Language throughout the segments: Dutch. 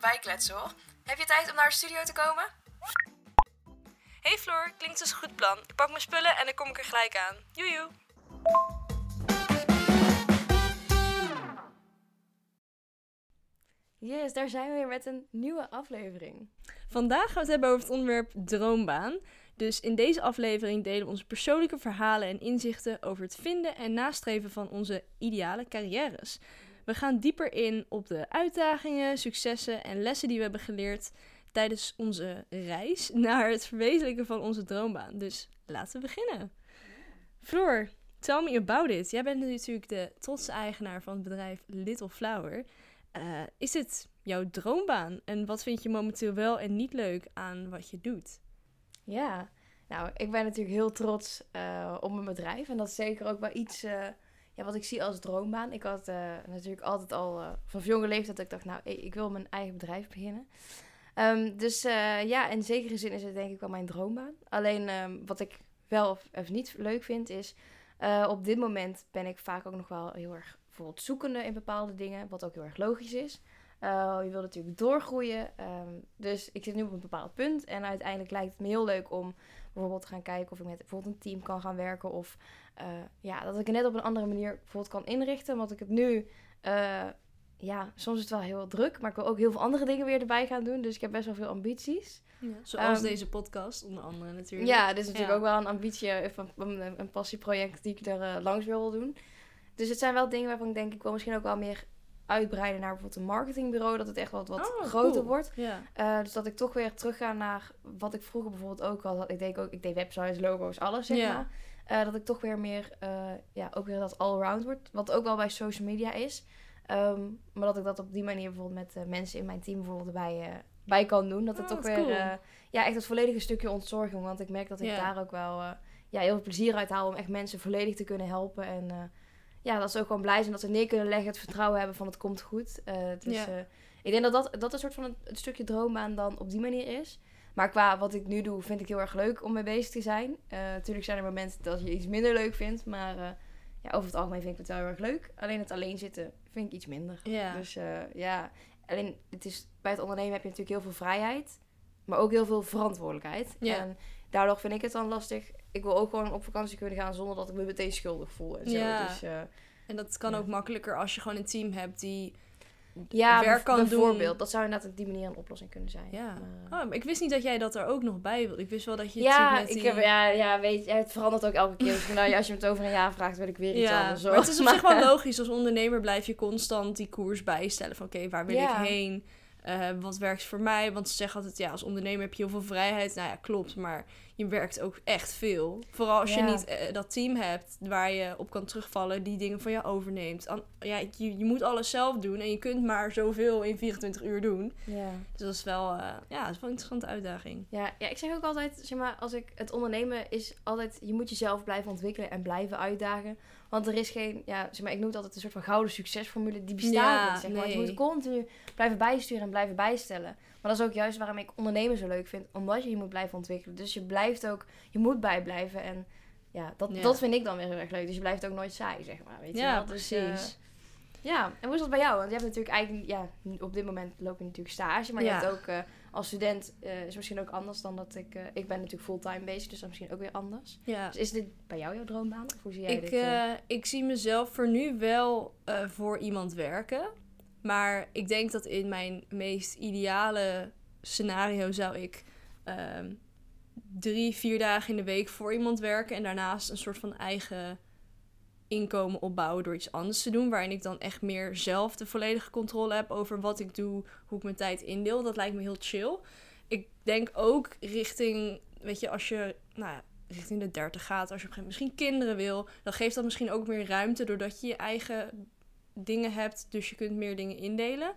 bijkletsen hoor. Heb je tijd om naar de studio te komen? Hey Floor, klinkt als een goed plan. Ik pak mijn spullen en dan kom ik er gelijk aan. Joejoe. Yes, daar zijn we weer met een nieuwe aflevering. Vandaag gaan we het hebben over het onderwerp droombaan. Dus in deze aflevering delen we onze persoonlijke verhalen en inzichten over het vinden en nastreven van onze ideale carrières. We gaan dieper in op de uitdagingen, successen en lessen die we hebben geleerd tijdens onze reis naar het verwezenlijken van onze droombaan. Dus laten we beginnen. Floor, tell me about it. Jij bent natuurlijk de trotse eigenaar van het bedrijf Little Flower. Uh, is dit jouw droombaan? En wat vind je momenteel wel en niet leuk aan wat je doet? Ja, nou, ik ben natuurlijk heel trots uh, op mijn bedrijf. En dat is zeker ook wel iets uh, ja, wat ik zie als droombaan. Ik had natuurlijk altijd al van jonge leeftijd dat ik dacht, nou, ik wil mijn eigen bedrijf beginnen. Um, dus ja, in zekere zin is het denk ik wel mijn droombaan. Alleen um, wat ik wel of, niet leuk vind is, op dit moment ben ik vaak ook nog wel heel erg bijvoorbeeld zoekende in bepaalde dingen, wat ook heel erg logisch is. Uh, je wil natuurlijk doorgroeien. Um, dus ik zit nu op een bepaald punt. En uiteindelijk lijkt het me heel leuk om bijvoorbeeld te gaan kijken of ik met bijvoorbeeld een team kan gaan werken. Of uh, ja, dat ik het net op een andere manier bijvoorbeeld kan inrichten. Want ik het nu, uh, ja, soms is het wel heel druk. Maar ik wil ook heel veel andere dingen weer erbij gaan doen. Dus ik heb best wel veel ambities. Ja, zoals um, deze podcast, onder andere natuurlijk. Ja, dit is natuurlijk ja. ook wel een ambitie, een, een, een passieproject die ik er langs wil doen. Dus het zijn wel dingen waarvan ik denk, ik wil misschien ook wel meer uitbreiden naar bijvoorbeeld een marketingbureau. Dat het echt wat, wat oh, groter cool. wordt. Ja. Uh, dus dat ik toch weer terug ga naar wat ik vroeger bijvoorbeeld ook al Ik deed ook, ik deed websites, logo's, alles zeg Ja. maar. Uh, dat ik toch weer meer, uh, ja, ook weer dat all-around wordt. Wat ook wel bij social media is. Um, maar dat ik dat op die manier bijvoorbeeld met mensen in mijn team bijvoorbeeld erbij bij kan doen. Dat het Oh, toch weer, cool. ja, echt het volledige stukje ontzorging. Want ik merk dat ik daar ook wel ja, heel veel plezier uit haal om echt mensen volledig te kunnen helpen. En ja, dat ze ook gewoon blij zijn dat ze neer kunnen leggen, het vertrouwen hebben van het komt goed. Dus ik denk dat dat, dat een soort van een, een stukje droombaan dan op die manier is. Maar qua wat ik nu doe, vind ik heel erg leuk om mee bezig te zijn. Uh, natuurlijk zijn er momenten dat je iets minder leuk vindt, maar ja, over het algemeen vind ik het wel heel erg leuk. Alleen het alleen zitten vind ik iets minder. Ja. Dus ja, alleen het is, bij het ondernemen heb je natuurlijk heel veel vrijheid, maar ook heel veel verantwoordelijkheid. Ja. En daardoor vind ik het dan lastig. Ik wil ook gewoon op vakantie kunnen gaan zonder dat ik me meteen schuldig voel en zo. Ja. Dus, En dat kan ook makkelijker als je gewoon een team hebt die ja, werk kan bijvoorbeeld. doen. Dat zou inderdaad op die manier een oplossing kunnen zijn. Ja. Maar, Oh, maar ik wist niet dat jij dat er ook nog bij wilde. Ik wist wel dat je ja, het met ik heb, ja, ja, weet je, het verandert ook elke keer. Dus nou, ja, als je het over een jaar vraagt, wil ik weer iets Ja, anders. maar hoor. het is op zich wel logisch. Als ondernemer blijf je constant die koers bijstellen. Van oké, waar wil Ja. ik heen? Eh, wat werkt voor mij? Want ze zeggen altijd, ja, als ondernemer heb je heel veel vrijheid. Nou ja, klopt. Maar je werkt ook echt veel. Vooral als je niet eh, dat team hebt waar je op kan terugvallen. Die dingen van jou overneemt. An- ja, je, je moet alles zelf doen. En je kunt maar zoveel in 24 uur doen. Ja. Dus dat is wel, eh, ja, dat is wel een interessante uitdaging. Ja, ja, ik zeg ook altijd, zeg maar, als ik het ondernemen is altijd, je moet jezelf blijven ontwikkelen en blijven uitdagen. Want er is geen, ja, zeg maar, ik noem het altijd een soort van gouden succesformule, die bestaat Ja, niet, zeg maar. Je moet continu blijven bijsturen en blijven bijstellen. Maar dat is ook juist waarom ik ondernemen zo leuk vind, omdat je je moet blijven ontwikkelen. Dus je blijft ook, je moet bijblijven en ja, dat, Ja. dat vind ik dan weer heel erg leuk. Dus je blijft ook nooit saai, zeg maar, weet je Ja, wel. Dus, eh, precies. ja, en hoe is dat bij jou? Want je hebt natuurlijk eigenlijk, ja, op dit moment loop je natuurlijk stage, maar je hebt ook eh, als student eh, is misschien ook anders dan dat ik, eh, ik ben natuurlijk fulltime bezig, dus dat is misschien ook weer anders. Ja. Dus is dit bij jou jouw droombaan? Of hoe zie jij Ik, dit? eh? ik zie mezelf voor nu wel voor iemand werken. Maar ik denk dat in mijn meest ideale scenario zou ik ehm, drie, vier dagen in de week voor iemand werken. En daarnaast een soort van eigen inkomen opbouwen door iets anders te doen. Waarin ik dan echt meer zelf de volledige controle heb over wat ik doe, hoe ik mijn tijd indeel. Dat lijkt me heel chill. Ik denk ook richting, weet je, als je nou ja, richting de 30 gaat, als je op een gegeven moment misschien kinderen wil, dan geeft dat misschien ook meer ruimte doordat je je eigen dingen hebt. Dus je kunt meer dingen indelen.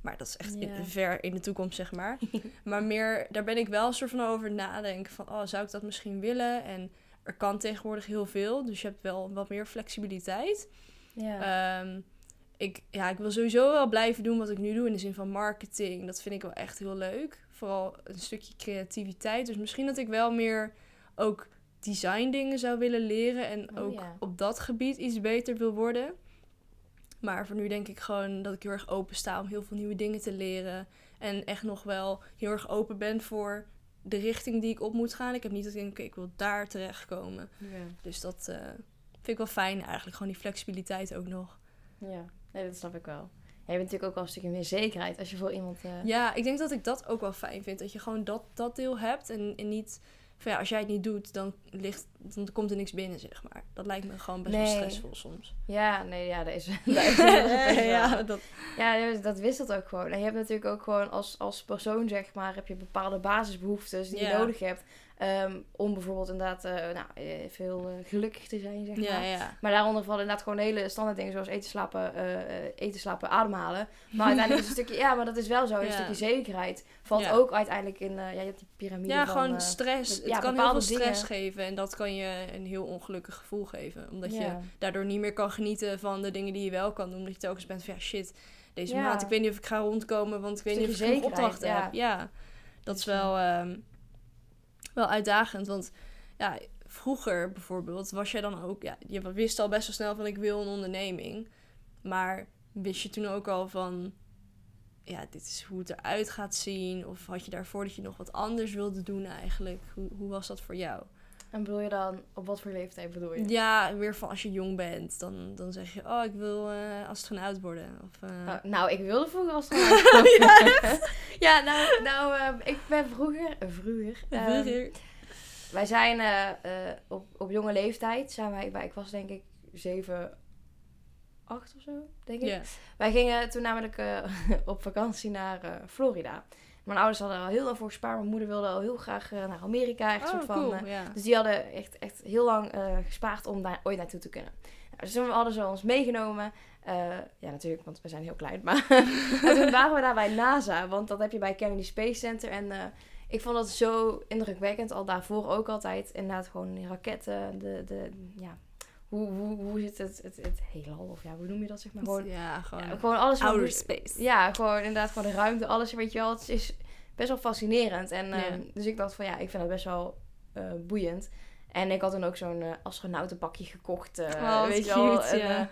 Maar dat is echt in- ver in de toekomst, zeg maar. maar meer, daar ben ik wel een soort van over nadenken. Van, oh, zou ik dat misschien willen? En er kan tegenwoordig heel veel. Dus je hebt wel wat meer flexibiliteit. ja. Ehm, ik, ja, ik wil sowieso wel blijven doen wat ik nu doe in de zin van marketing. Dat vind ik wel echt heel leuk. Vooral een stukje creativiteit. Dus misschien dat ik wel meer ook design dingen zou willen leren. En Oh, ook ja. op dat gebied iets beter wil worden. Maar voor nu denk ik gewoon dat ik heel erg open sta om heel veel nieuwe dingen te leren. En echt nog wel heel erg open ben voor de richting die ik op moet gaan. Ik heb niet dat ik denk, oké, ik wil daar terechtkomen. Ja. Dus dat eh, vind ik wel fijn eigenlijk. Gewoon die flexibiliteit ook nog. ja, nee, dat snap ik wel. Ja, je bent natuurlijk ook wel een stukje meer zekerheid als je voor iemand... eh, Ja, ik denk dat ik dat ook wel fijn vind. Dat je gewoon dat, dat deel hebt. En, en niet van ja, als jij het niet doet, dan, ligt, dan komt er niks binnen, zeg maar. Dat lijkt me gewoon best Nee. wel stressvol soms. Ja, nee, ja, dat is, dat is ja, dat, Ja, dat wisselt ook gewoon. En je hebt natuurlijk ook gewoon als, als persoon, zeg maar, heb je bepaalde basisbehoeftes die je nodig hebt. Ehm, om bijvoorbeeld inderdaad eh, nou, eh, veel eh, gelukkig te zijn, zeg maar. ja. Maar daaronder vallen inderdaad gewoon hele standaard dingen zoals eten, slapen, eten, slapen, ademhalen. Maar uiteindelijk is een stukje, ja, maar dat is wel zo. Een Ja. stukje zekerheid valt ook uiteindelijk in, ja, je hebt die piramide Ja, van... gewoon stress. het kan heel veel stress dingen. geven. En dat kan je een heel ongelukkig gevoel geven. Omdat je daardoor niet meer kan genieten van de dingen die je wel kan doen. Omdat je telkens bent van ja, shit, deze maand, ik weet niet of ik ga rondkomen. Want ik weet niet of ik opdrachten ja. heb. Ja, dat is wel, ehm, wel uitdagend. Want ja, vroeger bijvoorbeeld was jij dan ook... Ja, je wist al best wel snel van ik wil een onderneming. Maar wist je toen ook al van... Ja, dit is hoe het eruit gaat zien. Of had je daarvoor dat je nog wat anders wilde doen eigenlijk? Hoe, hoe was dat voor jou? En bedoel je dan, op wat voor leeftijd bedoel je? Ja, weer van als je jong bent, dan, dan zeg je, oh, ik wil eh, astronaut worden. Of, eh, Nou, nou, ik wilde vroeger als ja, ja, nou, nou ehm, ik ben vroeger... eh, vroeger... ehm, vroeger. wij zijn eh, eh, op, op jonge leeftijd, zijn wij, ik was denk ik 7, 8 of zo, denk ik. Wij gingen toen namelijk eh, op vakantie naar eh, Florida. Mijn ouders hadden er al heel lang voor gespaard. Mijn moeder wilde al heel graag eh, naar Amerika. Echt Oh, soort van, cool, eh, dus die hadden echt, echt heel lang eh, gespaard om daar ooit naartoe te kunnen. Nou, dus toen hadden ze ons meegenomen. Ja, natuurlijk, want we zijn heel klein. Maar en toen waren we daar bij NASA. Want dat heb je bij Kennedy Space Center. En ik vond dat zo indrukwekkend. Al daarvoor ook altijd. Inderdaad, gewoon die raketten. De, de, ja, hoe, hoe, hoe zit het, het, het heelal? Of ja, hoe noem je dat? Zeg maar gewoon, ja, gewoon ja, gewoon alles outer space. ja, gewoon inderdaad gewoon de ruimte, alles, weet je wel. Het is best wel fascinerend. En, Ja. ehm, dus ik dacht van ja, ik vind dat best wel eh, boeiend. En ik had toen ook zo'n eh, astronautenpakje gekocht. eh, Oh, weet je wel. En, ja.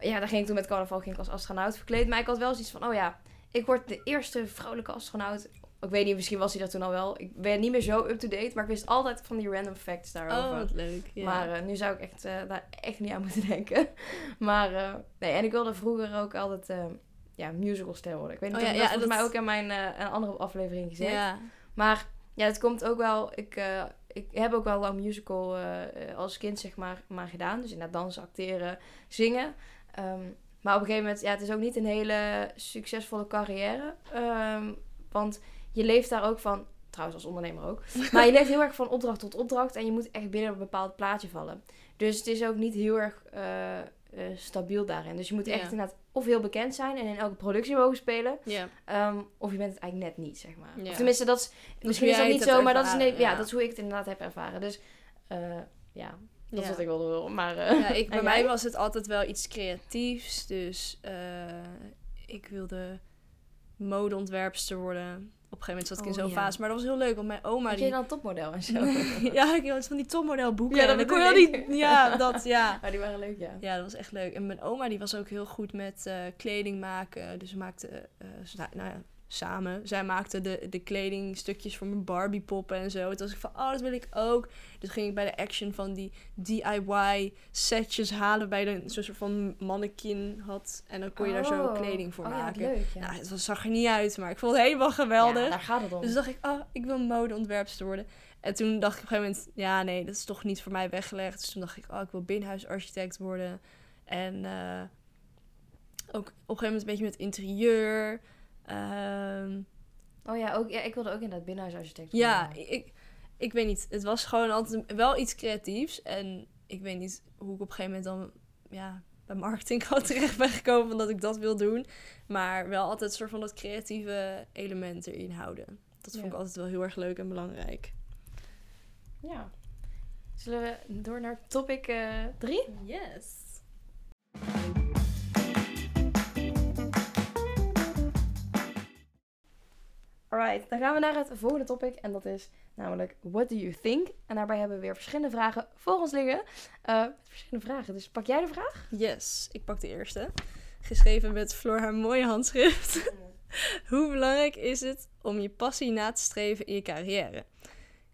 ja, daar ging ik toen met carnaval ging ik als astronaut verkleed. Maar ik had wel zoiets van, oh ja, ik word de eerste vrouwelijke astronaut. Ik weet niet, misschien was hij dat toen al wel. Ik ben niet meer zo up-to-date, maar ik wist altijd van die random facts daarover. Oh, wat leuk. Ja. Maar eh, nu zou ik echt, eh, daar echt niet aan moeten denken. Maar eh, nee, en ik wilde vroeger ook altijd ja, musicalster worden. Ik weet niet Oh of ja, dat volgens mij ook in mijn een andere aflevering gezegd. ja. Maar ja, het komt ook wel. Ik, ik heb ook wel lang musical als kind zeg maar, maar gedaan. Dus inderdaad dansen, acteren, zingen. Ehm, maar op een gegeven moment, ja, het is ook niet een hele succesvolle carrière. Ehm, want je leeft daar ook van, trouwens als ondernemer ook. Maar je leeft heel erg van opdracht tot opdracht. En je moet echt binnen een bepaald plaatje vallen. Dus het is ook niet heel erg eh, eh, stabiel daarin. Dus je moet echt Ja. inderdaad of heel bekend zijn en in elke productie mogen spelen. ja. Ehm, of je bent het eigenlijk net niet, zeg maar. Ja. Of tenminste, dat is, misschien is dat niet zo, maar dat is, nee, ja, dat is hoe ik het inderdaad heb ervaren. Dus eh, ja, dat is wat ik wilde horen. Maar, ik, bij mij was het altijd wel iets creatiefs. Dus ik wilde modeontwerpster worden. Op een gegeven moment zat ik in Oh, zo'n ja. fase. Maar dat was heel leuk, want mijn oma... Had je Die... dan topmodel en zo? ja, ik had van die topmodelboeken. Ja, dat kon je die... Ja, dat, ja. Maar die waren leuk, ja. Ja, dat was echt leuk. En mijn oma die was ook heel goed met eh, kleding maken. Dus we maakten, eh, nou, nou ja, samen. Zij maakte de, de kledingstukjes voor mijn Barbie poppen en zo. Toen was ik van, oh, dat wil ik ook. Dus ging ik bij de Action van die DIY setjes halen bij de zo'n soort van mannequin had. En dan kon je daar zo Oh. kleding voor oh, Ja, maken. leuk, ja. Nou, het was, zag er niet uit, maar ik vond het helemaal geweldig. Ja, daar gaat het om. Dus dacht ik, oh, ik wil modeontwerpster worden. En toen dacht ik op een gegeven moment, ja, nee, dat is toch niet voor mij weggelegd. Dus toen dacht ik, oh, ik wil binnenhuisarchitect worden. En eh, ook op een gegeven moment een beetje met interieur. Ehm, Oh ja, ook, ja, ik wilde ook inderdaad binnenhuisarchitect ja, ik, ik weet niet. Het was gewoon altijd wel iets creatiefs. En ik weet niet hoe ik op een gegeven moment dan ja, bij marketing gewoon terecht ben gekomen van dat ik dat wil doen. Maar wel altijd een soort van dat creatieve element erin houden. Dat vond Ja. ik altijd wel heel erg leuk en belangrijk. Ja. Zullen we door naar topic 3? Yes. Alright, dan gaan we naar het volgende topic. En dat is namelijk What do you think? En daarbij hebben we weer verschillende vragen voor ons liggen. Eh, verschillende vragen. Dus pak jij de vraag? Yes, ik pak de eerste. Geschreven met Floor haar mooie handschrift. Hoe belangrijk is het om je passie na te streven in je carrière?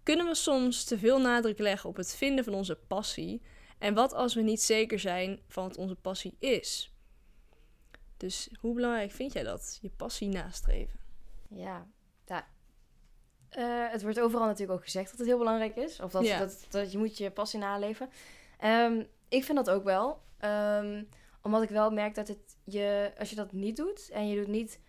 Kunnen we soms te veel nadruk leggen op het vinden van onze passie? En wat als we niet zeker zijn van wat onze passie is? Dus hoe belangrijk vind jij dat? Je passie nastreven. Ja. Eh, het wordt overal natuurlijk ook gezegd dat het heel belangrijk is. Of dat, dat, dat je moet je passie naleven. Ehm, ik vind dat ook wel. Ehm, omdat ik wel merk dat het je, als je dat niet doet en je doet niet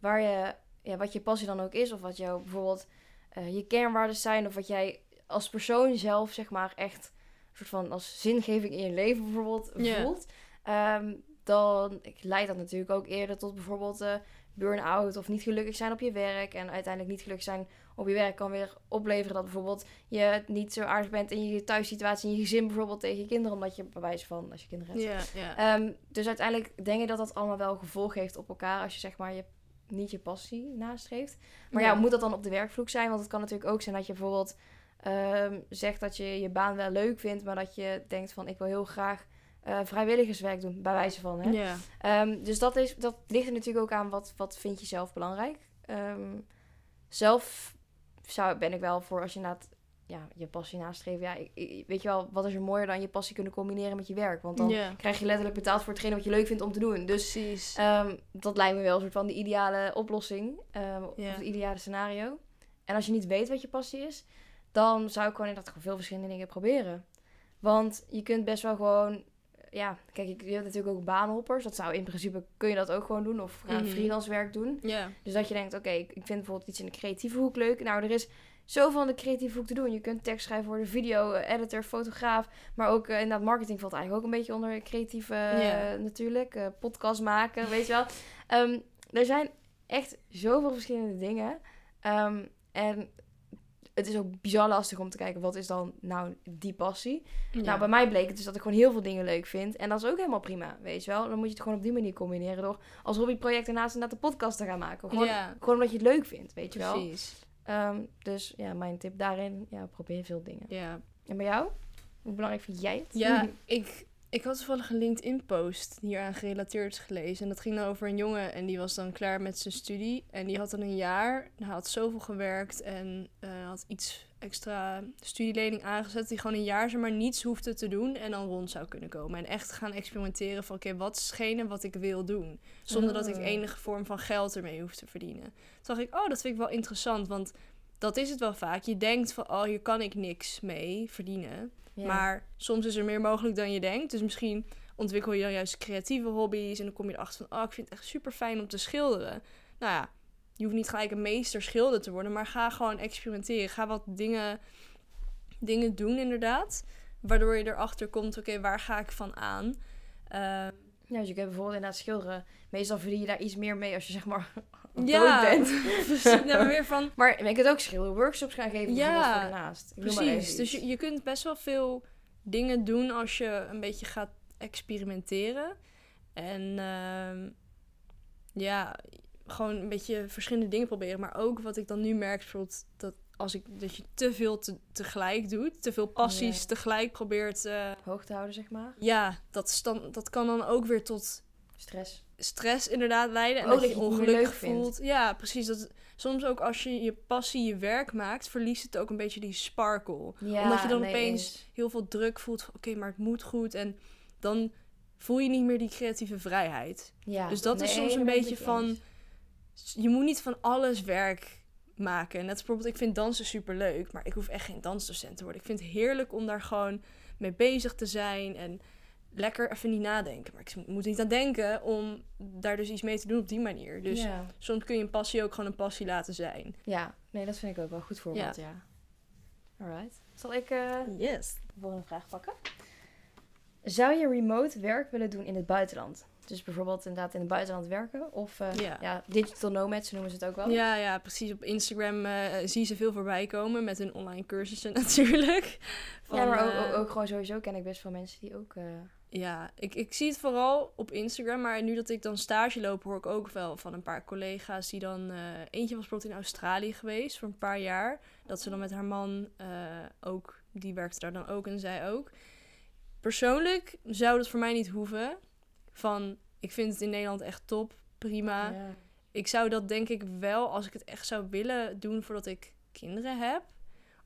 waar je, ja, wat je passie dan ook is, of wat jouw bijvoorbeeld eh, je kernwaarden zijn, of wat jij als persoon zelf zeg maar echt een soort van als zingeving in je leven bijvoorbeeld voelt, ehm, dan leidt dat natuurlijk ook eerder tot bijvoorbeeld eh burn-out of niet gelukkig zijn op je werk en uiteindelijk niet gelukkig zijn op je werk kan weer opleveren dat bijvoorbeeld je niet zo aardig bent in je thuissituatie, in je gezin bijvoorbeeld tegen je kinderen, omdat je bij wijze van als je kinderen hebt. Ehm, dus uiteindelijk denk ik dat dat allemaal wel gevolg heeft op elkaar als je zeg maar je, niet je passie nastreeft. Maar ja. Ja. moet dat dan op de werkvloer zijn? Want het kan natuurlijk ook zijn dat je bijvoorbeeld ehm, zegt dat je je baan wel leuk vindt, maar dat je denkt van ik wil heel graag eh, vrijwilligerswerk doen, bij wijze van. Hè? ja. Ehm, dus dat, is, dat ligt er natuurlijk ook aan wat, wat vind je zelf belangrijk. Ehm, zelf zou, ben ik wel voor als je inderdaad ja, je passie nastreeft. Ja, ik, weet je wel, wat is er mooier dan je passie kunnen combineren met je werk? Want dan krijg je letterlijk betaald voor hetgene wat je leuk vindt om te doen. Dus ehm, dat lijkt me wel een soort van de ideale oplossing. Ja. Of het ideale scenario. En als je niet weet wat je passie is, dan zou ik gewoon inderdaad gewoon veel verschillende dingen proberen. Want je kunt best wel gewoon... Ja, kijk, je je hebt natuurlijk ook baanhoppers. Dat zou in principe, kun je dat ook gewoon doen. Of gaan Mhm. freelance werk doen. Dus dat je denkt, oké, ik ik vind bijvoorbeeld iets in de creatieve hoek leuk. Nou, er is zoveel in de creatieve hoek te doen. Je kunt tekst schrijven voor de video, eh, editor, fotograaf. Maar ook eh, inderdaad, marketing valt eigenlijk ook een beetje onder creatieve eh, natuurlijk. podcast maken, weet je wel. Ehm, er zijn echt zoveel verschillende dingen. Ehm, en het is ook bizar lastig om te kijken, wat is dan nou die passie? Ja. Nou, bij mij bleek het dus dat ik gewoon heel veel dingen leuk vind. En dat is ook helemaal prima, weet je wel. Dan moet je het gewoon op die manier combineren door als hobbyproject daarnaast inderdaad de podcast te gaan maken. Gewoon, ja, gewoon omdat je het leuk vindt, weet je wel. precies. Ehm, dus ja, mijn tip daarin, ja, probeer veel dingen. Ja. En bij jou? Hoe belangrijk vind jij het? Ja, ik, ik had toevallig een LinkedIn-post hieraan gerelateerd gelezen. En dat ging dan over een jongen en die was dan klaar met zijn studie. En die had dan een jaar, hij had zoveel gewerkt en eh, had iets extra studielening aangezet. Die gewoon een jaar zeg maar niets hoefde te doen en dan rond zou kunnen komen. En echt gaan experimenteren van oké, wat is hetgene wat ik wil doen? Zonder dat ik Oh. enige vorm van geld ermee hoef te verdienen. Toen dacht ik, oh, dat vind ik wel interessant, want... Dat is het wel vaak. Je denkt van, oh, hier kan ik niks mee verdienen. Ja. Maar soms is er meer mogelijk dan je denkt. Dus misschien ontwikkel je dan juist creatieve hobby's. En dan kom je erachter van, oh, ik vind het echt super fijn om te schilderen. Nou ja, je hoeft niet gelijk een meester schilder te worden. Maar ga gewoon experimenteren. Ga wat dingen, dingen doen inderdaad. Waardoor je erachter komt, oké, waar ga ik van aan? Ehm, Ja, dus je kunt bijvoorbeeld inderdaad schilderen. Meestal verdien je daar iets meer mee als je zeg maar ja, bent. precies. Nou, maar weer van, Maar je kunt ook schilderworkshops gaan geven Ja, daarnaast. Ik Precies, dus je, je kunt best wel veel dingen doen als je een beetje gaat experimenteren. En ehm, ja, gewoon een beetje verschillende dingen proberen. Maar ook wat ik dan nu merk, bijvoorbeeld dat als ik dat je te veel te, tegelijk doet, te veel passies Ja. tegelijk probeert. eh, Hoog te houden, zeg maar. ja, dat, is dan, dat kan dan ook weer tot Stress. Stress inderdaad leiden. En Ook dat, dat je je ongelukkig vindt. voelt. Ja, precies. Dat, soms ook als je je passie je werk maakt, verliest het ook een beetje die sparkle Ja, Omdat je dan nee, opeens eens. heel veel druk voelt oké, maar het moet goed. En dan voel je niet meer die creatieve vrijheid. Ja. Dus dat is soms een beetje van- eens. Je moet niet van alles werk maken. Net als bijvoorbeeld, ik vind dansen super leuk, maar ik hoef echt geen dansdocent te worden. Ik vind het heerlijk om daar gewoon mee bezig te zijn en lekker even niet nadenken. Maar ik moet niet aan denken om daar dus iets mee te doen op die manier. Dus Ja. soms kun je een passie ook gewoon een passie laten zijn. ja, nee, dat vind ik ook wel een goed voorbeeld, ja. Alright. Zal ik eh Yes. de volgende vraag pakken? Zou je remote werk willen doen in het buitenland? Dus bijvoorbeeld inderdaad in het buitenland werken? Of eh, Ja. ja. digital nomads noemen ze het ook wel. Ja, ja, precies. Op Instagram eh, zie je ze veel voorbij komen met hun online cursussen natuurlijk. ja, maar ook, ook, ook gewoon sowieso ken ik best veel mensen die ook... Ja, ik, ik zie het vooral op Instagram. Maar nu dat ik dan stage loop, hoor ik ook wel van een paar collega's die dan... eh, eentje was bijvoorbeeld in Australië geweest voor een paar jaar. Dat ze dan met haar man eh, ook... Die werkte daar dan ook en zij ook. Persoonlijk zou dat voor mij niet hoeven. Van, ik vind het in Nederland echt top. Prima. ja. ik zou dat denk ik wel, als ik het echt zou willen doen voordat ik kinderen heb.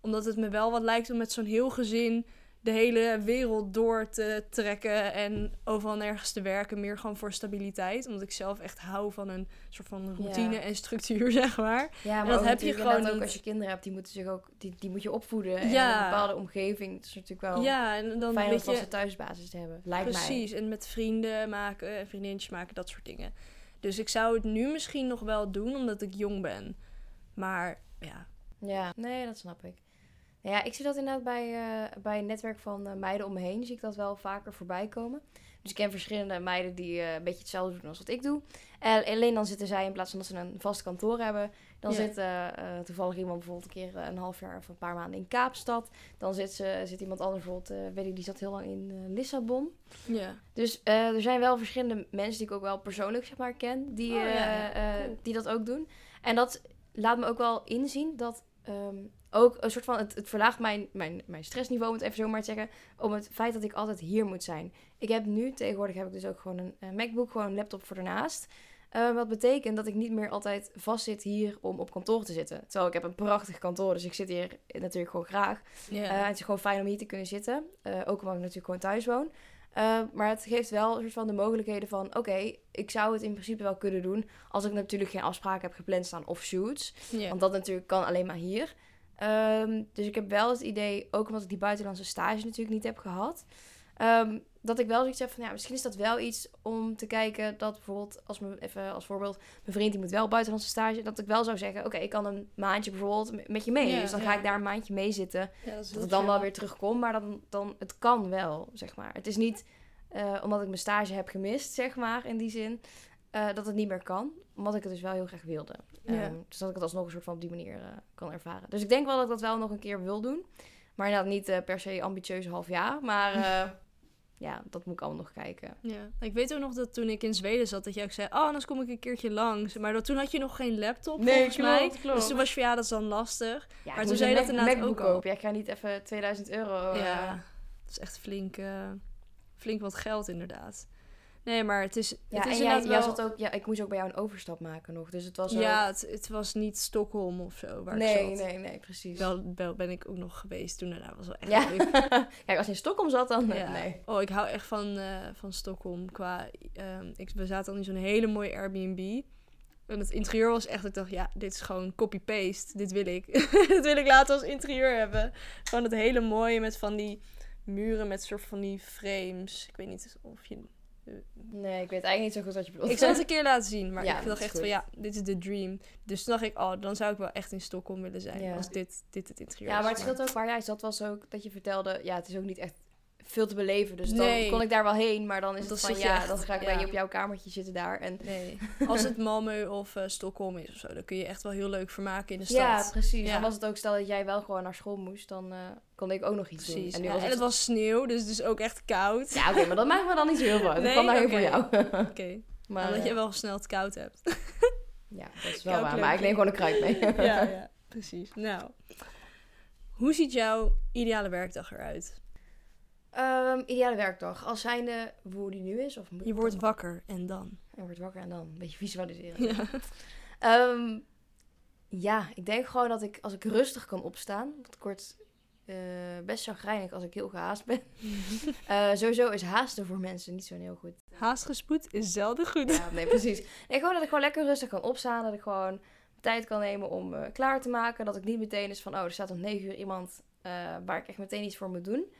Omdat het me wel wat lijkt om met zo'n heel gezin de hele wereld door te trekken en overal nergens te werken. Meer gewoon voor stabiliteit. Omdat ik zelf echt hou van een soort van routine Ja. en structuur, zeg maar. Ja, maar dat ook heb je gewoon ook als je kinderen hebt, die moeten zich ook, die, die moet je opvoeden. En Ja. in een bepaalde omgeving. Het is natuurlijk wel ja, en dan fijn om een thuisbasis te hebben. Lijkt mij. Precies, en met vrienden maken, en vriendinnetjes maken, dat soort dingen. Dus ik zou het nu misschien nog wel doen, omdat ik jong ben. Maar ja, Ja, nee, dat snap ik. Nou Ja, ik zie dat inderdaad bij, eh, bij een netwerk van eh, meiden om me heen. Zie ik dat wel vaker voorbij komen. Dus ik ken verschillende meiden die eh, een beetje hetzelfde doen als wat ik doe. En alleen dan zitten zij, in plaats van dat ze een vast kantoor hebben... dan Ja. zit toevallig iemand bijvoorbeeld een keer een half jaar of een paar maanden in Kaapstad. Dan zit, ze, zit iemand anders bijvoorbeeld, weet ik, die zat heel lang in Lissabon. ja. Dus er zijn wel verschillende mensen die ik ook wel persoonlijk zeg maar, ken, die, Oh, ja, ja. Cool. die dat ook doen. En dat laat me ook wel inzien dat ehm, ook een soort van, het, het verlaagt mijn, mijn, mijn stressniveau, om het even zo maar te zeggen, om het feit dat ik altijd hier moet zijn. Ik heb nu, tegenwoordig heb ik dus ook gewoon een, eh, MacBook, gewoon een laptop voor daarnaast. Eh, wat betekent dat ik niet meer altijd vastzit hier om op kantoor te zitten. Terwijl ik heb een prachtig kantoor, dus ik zit hier natuurlijk gewoon graag. Eh, het is gewoon fijn om hier te kunnen zitten. Eh, ook omdat ik natuurlijk gewoon thuis woon. Maar het geeft wel een soort van de mogelijkheden van... Oké, ik zou het in principe wel kunnen doen... als ik natuurlijk geen afspraken heb gepland staan of shoots. Want dat natuurlijk kan alleen maar hier. Ehm, dus ik heb wel het idee, ook omdat ik die buitenlandse stage natuurlijk niet heb gehad... ehm, dat ik wel zoiets heb van, ja, misschien is dat wel iets om te kijken dat bijvoorbeeld, als me, even als voorbeeld, mijn vriend die moet wel buitenlandse stage, dat ik wel zou zeggen, oké, ik kan een maandje bijvoorbeeld met- je mee. Ja, dus dan ja. ga ik daar een maandje mee zitten. Ja, dat ik dan wel weer terugkom, maar dan, dan het kan wel, zeg maar. Het is niet eh, omdat ik mijn stage heb gemist, zeg maar, in die zin, eh, dat het niet meer kan. Omdat ik het dus wel heel graag wilde. Ja. Ehm, dus dat ik het alsnog een soort van op die manier eh, kan ervaren. Dus ik denk wel dat ik dat wel nog een keer wil doen. Maar inderdaad niet eh, per se ambitieus half jaar. Maar ja, dat moet ik allemaal nog kijken. Ja, ik weet ook nog dat toen ik in Zweden zat, dat jij ook zei, oh, anders kom ik een keertje langs. Maar dat, toen had je nog geen laptop, volgens mij. Dus toen was je van, ja, dat is dan lastig. Ja, toen zei je een dat inderdaad MacBook ook. Ja, ik ga niet even 2000 euro... Ja, dat is echt flink, flink wat geld inderdaad. Nee, maar het is, Ja, het is en jij, jij zat ook, ja, ik moest ook bij jou een overstap maken nog. Dus het was Ja, het, het was niet Stockholm of zo waar Nee, ik zat. nee, nee, precies. Wel, wel ben ik ook nog geweest toen daarna. was wel echt Ja. leuk. Kijk, als je in Stockholm zat, dan... Ja. Nee. Oh, ik hou echt van, eh, van Stockholm. Qua, ehm, ik, we zaten al in zo'n hele mooie Airbnb. En het interieur was echt, ik dacht, ja, dit is gewoon copy-paste. Dit wil ik. dit wil ik later als interieur hebben. Gewoon het hele mooie met van die muren met soort van die frames. Ik weet niet of je... Nee, ik weet eigenlijk niet zo goed wat je bedoelt. Ik zal het een keer laten zien, maar Ja, ik dat dacht echt van, goed. ja, dit is de dream. Dus toen dacht ik, oh, dan zou ik wel echt in Stockholm willen zijn. Ja. Als dit, dit het interieur Ja, maar het scheelt ook waar jij zat, was ook dat je vertelde... Ja, het is ook niet echt veel te beleven. Dus dan Nee. kon ik daar wel heen. Maar dan is het van, ja, echt- dan ga ik bij je op jouw kamertje zitten daar. En Nee, als het Malmö of eh, Stockholm is of zo, dan kun je echt wel heel leuk vermaken in de stad. ja, precies. Dan was het ook, stel dat jij wel gewoon naar school moest, dan eh, kon ik ook nog iets doen. Precies. En En, nu was en het... het was sneeuw, dus is ook echt koud. Ja, oké, maar dat maakt me dan niet zo heel veel uit. Kwam daarheen Oké. voor jou. Oké, maar omdat je eh, wel snel het koud hebt. ja, dat is wel Koud waar. leuk, Maar ik neem gewoon een kruid mee. ja, ja, precies. Nou, hoe ziet jouw ideale werkdag eruit? Ehm, ideale werkdag. Als zijnde hoe die nu is. Of Je ik wordt wakker en dan. Je wordt wakker en dan een beetje visualiseren. Ja. Ehm, ja, ik denk gewoon dat ik als ik rustig kan opstaan. Want ik word eh, best chagrijnig als ik heel gehaast ben. Eh, sowieso is haasten voor mensen niet zo heel goed. Haastgespoed is zelden goed. Ja, nee, precies. Nee, gewoon dat ik gewoon lekker rustig kan opstaan. Dat ik gewoon tijd kan nemen om eh, klaar te maken. Dat ik niet meteen is van, oh, er staat om negen uur iemand eh, waar ik echt meteen iets voor moet doen.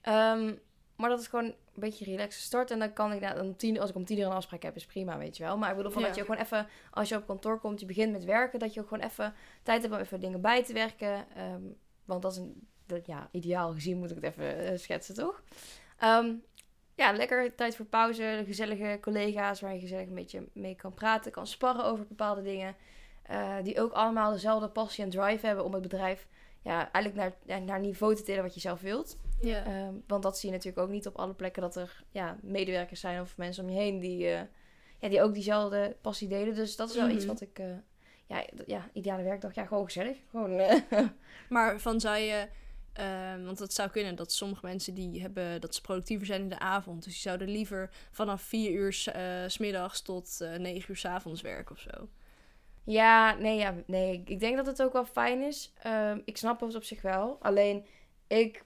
Ehm, maar dat is gewoon een beetje relaxed start. En dan kan ik, nou, om tien, als ik om tien uur een afspraak heb, is prima, weet je wel. Maar ik bedoel van Ja. dat je ook gewoon even, als je op kantoor komt, je begint met werken, dat je ook gewoon even tijd hebt om even dingen bij te werken. Ehm, want dat is een, dat, ja, ideaal gezien moet ik het even eh, schetsen, toch? Ehm, ja, lekker tijd voor pauze, gezellige collega's waar je gezellig een beetje mee kan praten, kan sparren over bepaalde dingen. eh, die ook allemaal dezelfde passie en drive hebben om het bedrijf ja, eigenlijk naar, naar niveau te tillen wat je zelf wilt. Ja. Ehm, want dat zie je natuurlijk ook niet op alle plekken dat er ja, medewerkers zijn of mensen om je heen die, eh, ja, die ook diezelfde passie delen. Dus dat is wel iets Mhm. wat ik, eh, ja, ja, ideale werkdag, ja, gewoon gezellig. Gewoon, eh, Maar van zou je, ehm, want het zou kunnen dat sommige mensen die hebben dat ze productiever zijn in de avond. Dus die zouden liever vanaf vier uur s- eh, s middags tot negen uur s avonds werken of zo. Ja, nee, ja, nee. Ik denk dat het ook wel fijn is. Ehm, ik snap het op zich wel. Alleen, ik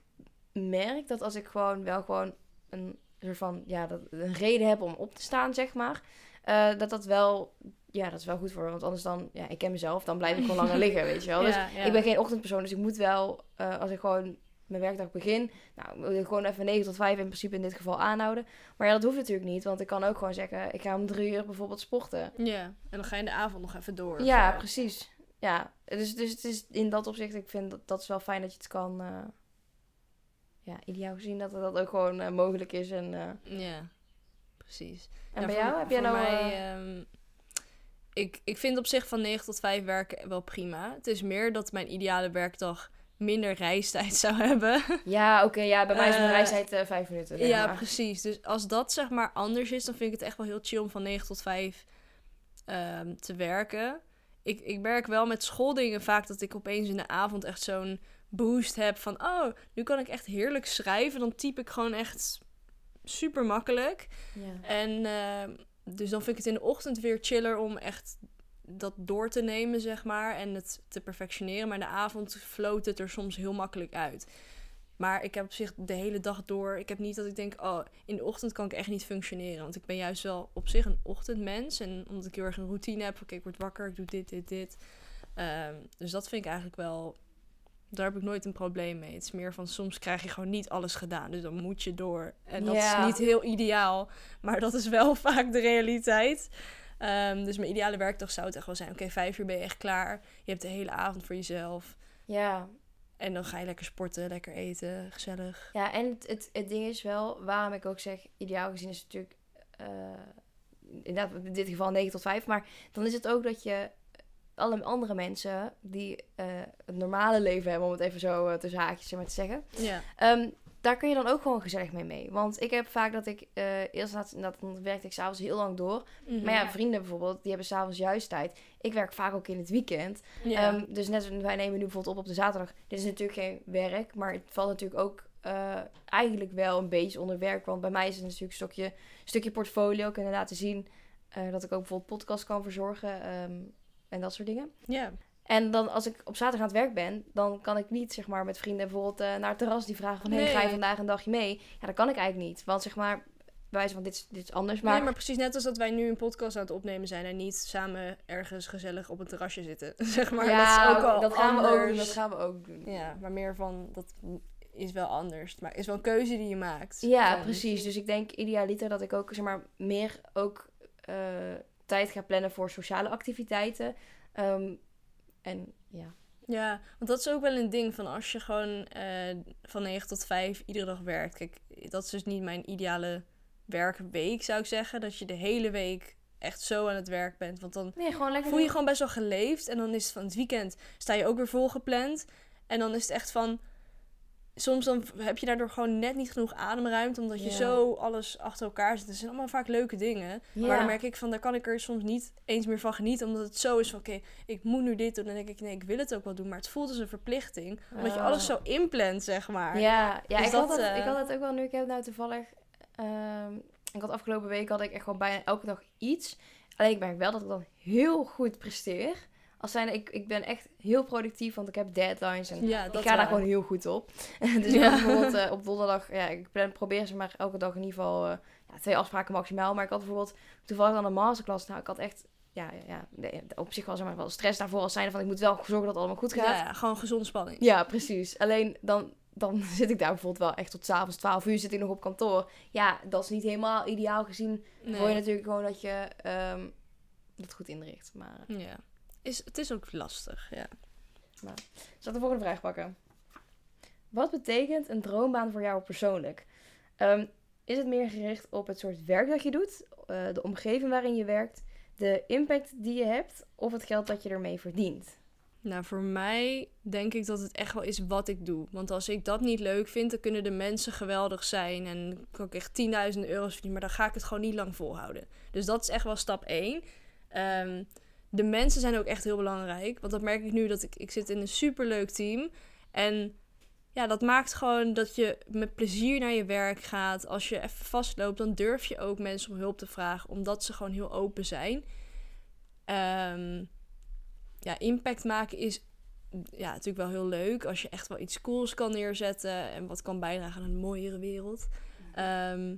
merk dat als ik gewoon wel gewoon een soort van, ja, dat, een reden heb om op te staan, zeg maar. eh, dat dat wel, ja, dat is wel goed voor me. Want anders dan, ja, ik ken mezelf, dan blijf ik gewoon langer liggen, weet je wel. Dus Ja, ja. ik ben geen ochtendpersoon, dus ik moet wel, eh, als ik gewoon mijn werkdag begin, nou, gewoon even 9 tot 5 in principe in dit geval aanhouden. Maar ja, dat hoeft natuurlijk niet, want ik kan ook gewoon zeggen, ik ga om drie uur bijvoorbeeld sporten. Ja, en dan ga je in de avond nog even door. Ja, precies. Ja, dus, dus het is in dat opzicht, ik vind dat, dat is wel fijn dat je het kan, eh, ja, ideaal gezien dat dat ook gewoon eh, mogelijk is. En, eh, Ja, precies. en Ja, bij voor- jou, heb jij nou... mij, eh, ehm, ik, ik vind op zich van 9 tot 5 werken wel prima. Het is meer dat mijn ideale werkdag minder reistijd zou hebben. ja, oké, ja, bij mij is mijn reistijd eh, vijf minuten. zeg ja, precies. Dus als dat zeg maar anders is, dan vind ik het echt wel heel chill om van 9 tot 5 ehm, te werken. Ik, ik merk wel met schooldingen vaak dat ik opeens in de avond echt zo'n boost heb van... Oh, nu kan ik echt heerlijk schrijven. Dan typ ik gewoon echt super makkelijk. Ja. En ehm, dus dan vind ik het in de ochtend weer chiller om echt dat door te nemen, zeg maar. En het te perfectioneren. Maar in de avond floot het er soms heel makkelijk uit. Maar ik heb op zich de hele dag door. Ik heb niet dat ik denk, oh, in de ochtend kan ik echt niet functioneren. Want ik ben juist wel op zich een ochtendmens. En omdat ik heel erg een routine heb. Oké, ik word wakker, ik doe dit, dit, dit. Ehm, dus dat vind ik eigenlijk wel. Daar heb ik nooit een probleem mee. Het is meer van soms krijg je gewoon niet alles gedaan. Dus dan moet je door. En dat is niet heel ideaal. Maar dat is wel vaak de realiteit. Ehm, dus mijn ideale werkdag zou het echt wel zijn. Oké, vijf uur ben je echt klaar. Je hebt de hele avond voor jezelf. ja, En dan ga je lekker sporten, lekker eten, gezellig. Ja, en het, het, het ding is wel, waarom ik ook zeg, ideaal gezien is het natuurlijk, inderdaad in dit geval 9 tot 5, maar dan is het ook dat je alle andere mensen die eh, een normale leven hebben, om het even zo uh, tussen haakjes maar te zeggen, Ja. ehm, daar kun je dan ook gewoon gezellig mee mee. Want ik heb vaak dat ik, eh eerst laat, dat, werkte ik s'avonds heel lang door. Mhm. Maar ja, vrienden bijvoorbeeld, die hebben s'avonds juist tijd. Ik werk vaak ook in het weekend. Ja. Ehm, dus net wij nemen nu bijvoorbeeld op op de zaterdag. Dit is natuurlijk geen werk, maar het valt natuurlijk ook eh, eigenlijk wel een beetje onder werk. Want bij mij is het natuurlijk een stukje, stukje portfolio kunnen laten zien eh, dat ik ook bijvoorbeeld podcast kan verzorgen ehm, en dat soort dingen. ja. En dan als ik op zaterdag aan het werk ben, dan kan ik niet zeg maar met vrienden bijvoorbeeld eh, naar het terras die vragen van hey, ga je Nee. vandaag een dagje mee? Ja, dat kan ik eigenlijk niet. Want zeg maar, wijze van dit is, dit is anders. Maar. Nee, maar precies net als dat wij nu een podcast aan het opnemen zijn en niet samen ergens gezellig op een terrasje zitten. zeg maar, ja, dat is ook al dat gaan we ook doen. Dat gaan we ook doen. Ja, maar meer van, dat is wel anders. Maar is wel een keuze die je maakt. Ja, precies. Dus ik denk idealiter dat ik ook zeg maar meer ook eh, tijd ga plannen voor sociale activiteiten. Ehm, en ja. Ja, want dat is ook wel een ding van als je gewoon eh, van 9 tot 5 iedere dag werkt. Kijk, dat is dus niet mijn ideale werkweek, zou ik zeggen. Dat je de hele week echt zo aan het werk bent. Want dan Nee, voel je je gewoon best wel geleefd. En dan is het van het weekend sta je ook weer volgepland. En dan is het echt van... Soms dan heb je daardoor gewoon net niet genoeg ademruimte. Omdat je zo alles achter elkaar zit. Het zijn allemaal vaak leuke dingen. Maar dan merk ik van, daar kan ik er soms niet eens meer van genieten. Omdat het zo is van, oké, ik moet nu dit doen. En dan denk ik, nee, ik wil het ook wel doen. Maar het voelt als een verplichting. Omdat je Ah. alles zo inplant, zeg maar. Ja, ja Dus ik, dat, had dat, eh, ik had dat ook wel nu. Ik heb nou toevallig. ehm, ik had afgelopen week had ik echt gewoon bijna elke dag iets. Alleen ik merk wel dat ik dan heel goed presteer. Als zijn, ik, ik ben echt heel productief, want ik heb deadlines en Ja, ik dat ga daar gewoon heel goed op. dus Ja. bijvoorbeeld eh, op donderdag, ja, ik plan, probeer ze maar elke dag in ieder geval eh, ja, twee afspraken maximaal. Maar ik had bijvoorbeeld toevallig dan een masterclass. Nou, ik had echt, ja, ja, ja nee, op zich was er maar wel stress daarvoor als zijn van ik moet wel zorgen dat het allemaal goed gaat. Ja, gewoon gezonde spanning. Ja, precies. Alleen dan, dan zit ik daar bijvoorbeeld wel echt tot s'avonds 12 uur zit ik nog op kantoor. Ja, dat is niet helemaal ideaal gezien. Nee. Wil je natuurlijk gewoon dat je ehm, dat goed inricht. Maar Ja. Is, het is ook lastig, ja. zal ik de volgende vraag pakken? Wat betekent een droombaan voor jou persoonlijk? Ehm, is het meer gericht op het soort werk dat je doet, eh, de omgeving waarin je werkt, de impact die je hebt of het geld dat je ermee verdient? Nou, voor mij denk ik dat het echt wel is wat ik doe. Want als ik dat niet leuk vind, dan kunnen de mensen geweldig zijn. En kan ik echt 10.000 euro's verdienen. Maar dan ga ik het gewoon niet lang volhouden. Dus dat is echt wel stap 1. Ehm, de mensen zijn ook echt heel belangrijk. Want dat merk ik nu dat ik, ik zit in een superleuk team. En ja, dat maakt gewoon dat je met plezier naar je werk gaat. Als je even vastloopt, dan durf je ook mensen om hulp te vragen. Omdat ze gewoon heel open zijn. Ehm, ja, impact maken is ja, natuurlijk wel heel leuk. Als je echt wel iets cools kan neerzetten en wat kan bijdragen aan een mooiere wereld. Ehm,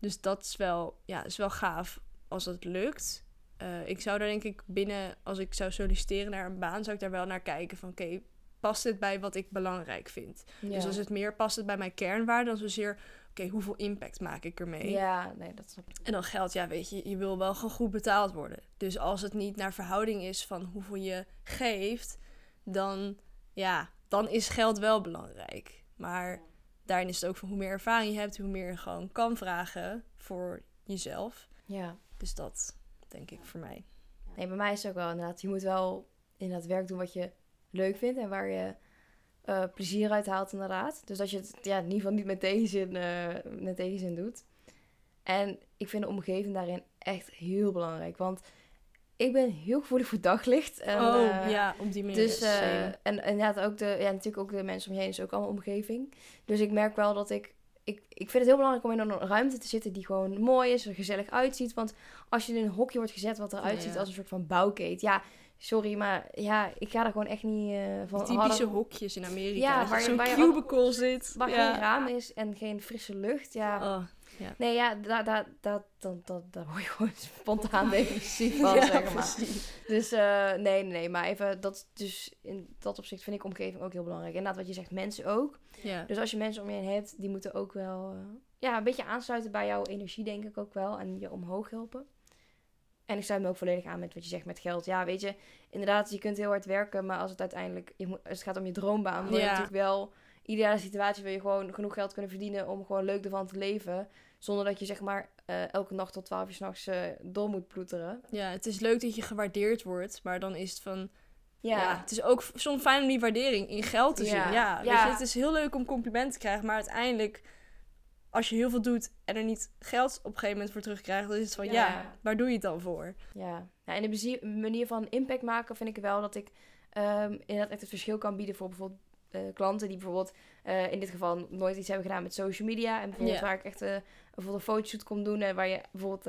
dus dat is wel, ja, is wel gaaf als dat lukt. Eh, ik zou daar denk ik binnen, als ik zou solliciteren naar een baan, zou ik daar wel naar kijken van oké, past dit bij wat ik belangrijk vind? Dus als het meer past het bij mijn kernwaarden, dan zozeer oké, hoeveel impact maak ik ermee? Ja, nee, dat snap ik. En dan geldt, ja, weet je, je wil wel gewoon goed betaald worden. Dus als het niet naar verhouding is van hoeveel je geeft, dan, ja, dan is geld wel belangrijk. Maar daarin is het ook van hoe meer ervaring je hebt, hoe meer je gewoon kan vragen voor jezelf. Ja. Dus dat denk ik voor mij. Nee, bij mij is het ook wel inderdaad, je moet wel inderdaad werk doen wat je leuk vindt en waar je eh, plezier uit haalt inderdaad. Dus dat je het ja, in ieder geval niet met tegenzin, eh, met tegenzin doet. En ik vind de omgeving daarin echt heel belangrijk. Want ik ben heel gevoelig voor daglicht. En, oh, eh, ja, op die manier. Dus, het eh, en, en ja, ook de, ja, natuurlijk ook de mensen om je heen is ook allemaal omgeving. Dus ik merk wel dat ik, ik... Ik vind het heel belangrijk om in een ruimte te zitten die gewoon mooi is, er gezellig uitziet. Want als je in een hokje wordt gezet wat eruit ziet als een soort van bouwkeet. Ja, sorry, maar ja, ik ga er gewoon echt niet eh, van... Die typische harder- hokjes in Amerika. Ja, waar zo'n je cubicle zit. Waar ja. geen raam is en geen frisse lucht, ja. Oh, Nee, ja, daar daar daar daar daar daar word je gewoon spontaan depressief van, ja, zeg maar. precies. Dus eh, nee, nee, maar even, dat, dus in dat opzicht vind ik omgeving ook heel belangrijk. Inderdaad, wat je zegt, mensen ook. Ja. Dus als je mensen om je heen hebt, die moeten ook wel eh, ja, een beetje aansluiten bij jouw energie, denk ik ook wel. En je omhoog helpen. En ik sluit me ook volledig aan met wat je zegt met geld. Ja, weet je, inderdaad, je kunt heel hard werken, maar als het uiteindelijk, je moet, als het gaat om je droombaan, wil je Ja. natuurlijk wel, ideale situatie wil je gewoon genoeg geld kunnen verdienen om gewoon leuk ervan te leven. Zonder dat je zeg maar eh, elke nacht tot 12 uur s'nachts eh door moet ploeteren. ja, het is leuk dat je gewaardeerd wordt, maar dan is het van... Ja, Ja. het is ook soms fijn om die waardering in geld te Ja. zien. Ja, Ja. Weet je, het is heel leuk om complimenten te krijgen, maar uiteindelijk, als je heel veel doet en er niet geld op een gegeven moment voor terugkrijgt, dan is het van, ja, waar doe je het dan voor? Ja, ja en de manier van impact maken vind ik wel dat ik ehm inderdaad echt het verschil kan bieden voor bijvoorbeeld eh, klanten die bijvoorbeeld eh, in dit geval nooit iets hebben gedaan met social media. En bijvoorbeeld waar ik echt eh, bijvoorbeeld een fotoshoot kon doen en waar je bijvoorbeeld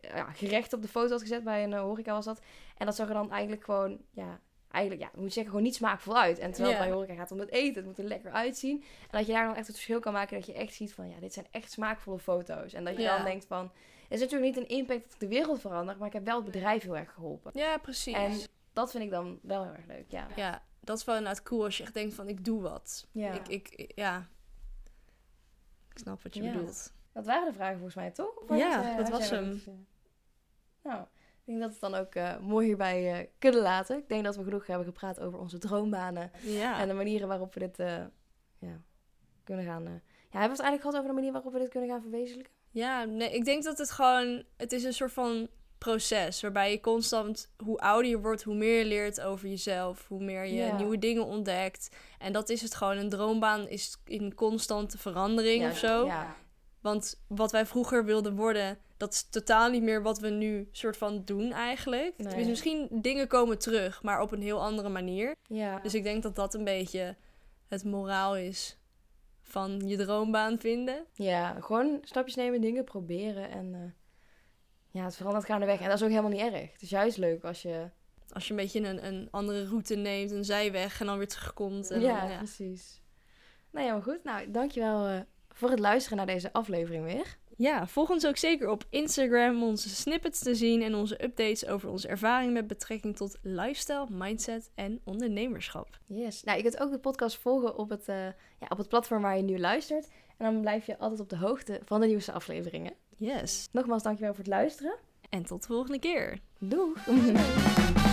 ja, gerecht op de foto had gezet bij een horeca was dat. En dat zag er dan eigenlijk gewoon, ja, eigenlijk, ja, moet je zeggen, gewoon niet smaakvol uit. En terwijl bij horeca gaat om het eten, het moet er lekker uitzien. En dat je daar dan echt het verschil kan maken dat je echt ziet van, ja, dit zijn echt smaakvolle foto's. En dat je dan denkt van, het is natuurlijk niet een impact dat ik de wereld verander, maar ik heb wel het bedrijf heel erg geholpen. Ja, precies. En dat vind ik dan wel heel erg leuk, ja. Ja, dat is wel inderdaad cool als je echt denkt van, ik doe wat. Ja. Ik, ik, ik- ja. Ik snap wat je Ja. bedoelt. Dat waren de vragen volgens mij, toch? Of Ja, jij- dat was hem. iets, eh? Nou, ik denk dat we het dan ook eh, mooi hierbij eh, kunnen laten. Ik denk dat we genoeg hebben gepraat over onze droombanen Ja. en de manieren waarop we dit eh, ja, kunnen gaan... eh. Ja, hebben we het eigenlijk gehad over de manier waarop we dit kunnen gaan verwezenlijken? Ja, nee, ik denk dat het gewoon... Het is een soort van proces waarbij je constant... Hoe ouder je wordt, hoe meer je leert over jezelf. Hoe meer je Ja. nieuwe dingen ontdekt. En dat is het gewoon. Een droombaan is in constante verandering Ja, of zo. Ja, Want wat wij vroeger wilden worden... Dat is totaal niet meer wat we nu soort van doen eigenlijk. Nee. Dus misschien dingen komen terug, maar op een heel andere manier. ja. Dus ik denk dat dat een beetje het moraal is van je droombaan vinden. ja, gewoon stapjes nemen, dingen proberen en... eh, ja, het verandert gaandeweg. En dat is ook helemaal niet erg. Het is juist leuk als je... Als je een beetje een, een andere route neemt, een zijweg en dan weer terugkomt. En ja, dan, ja. precies. Nou ja, maar goed. Nou, dankjewel eh voor het luisteren naar deze aflevering weer. ja, volg ons ook zeker op Instagram om onze snippets te zien en onze updates over onze ervaring met betrekking tot lifestyle, mindset en ondernemerschap. Yes. Nou, je kunt ook de podcast volgen op het, eh, ja, op het platform waar je nu luistert. En dan blijf je altijd op de hoogte van de nieuwste afleveringen. Yes. Nogmaals, dankjewel voor het luisteren. En tot de volgende keer. Doeg!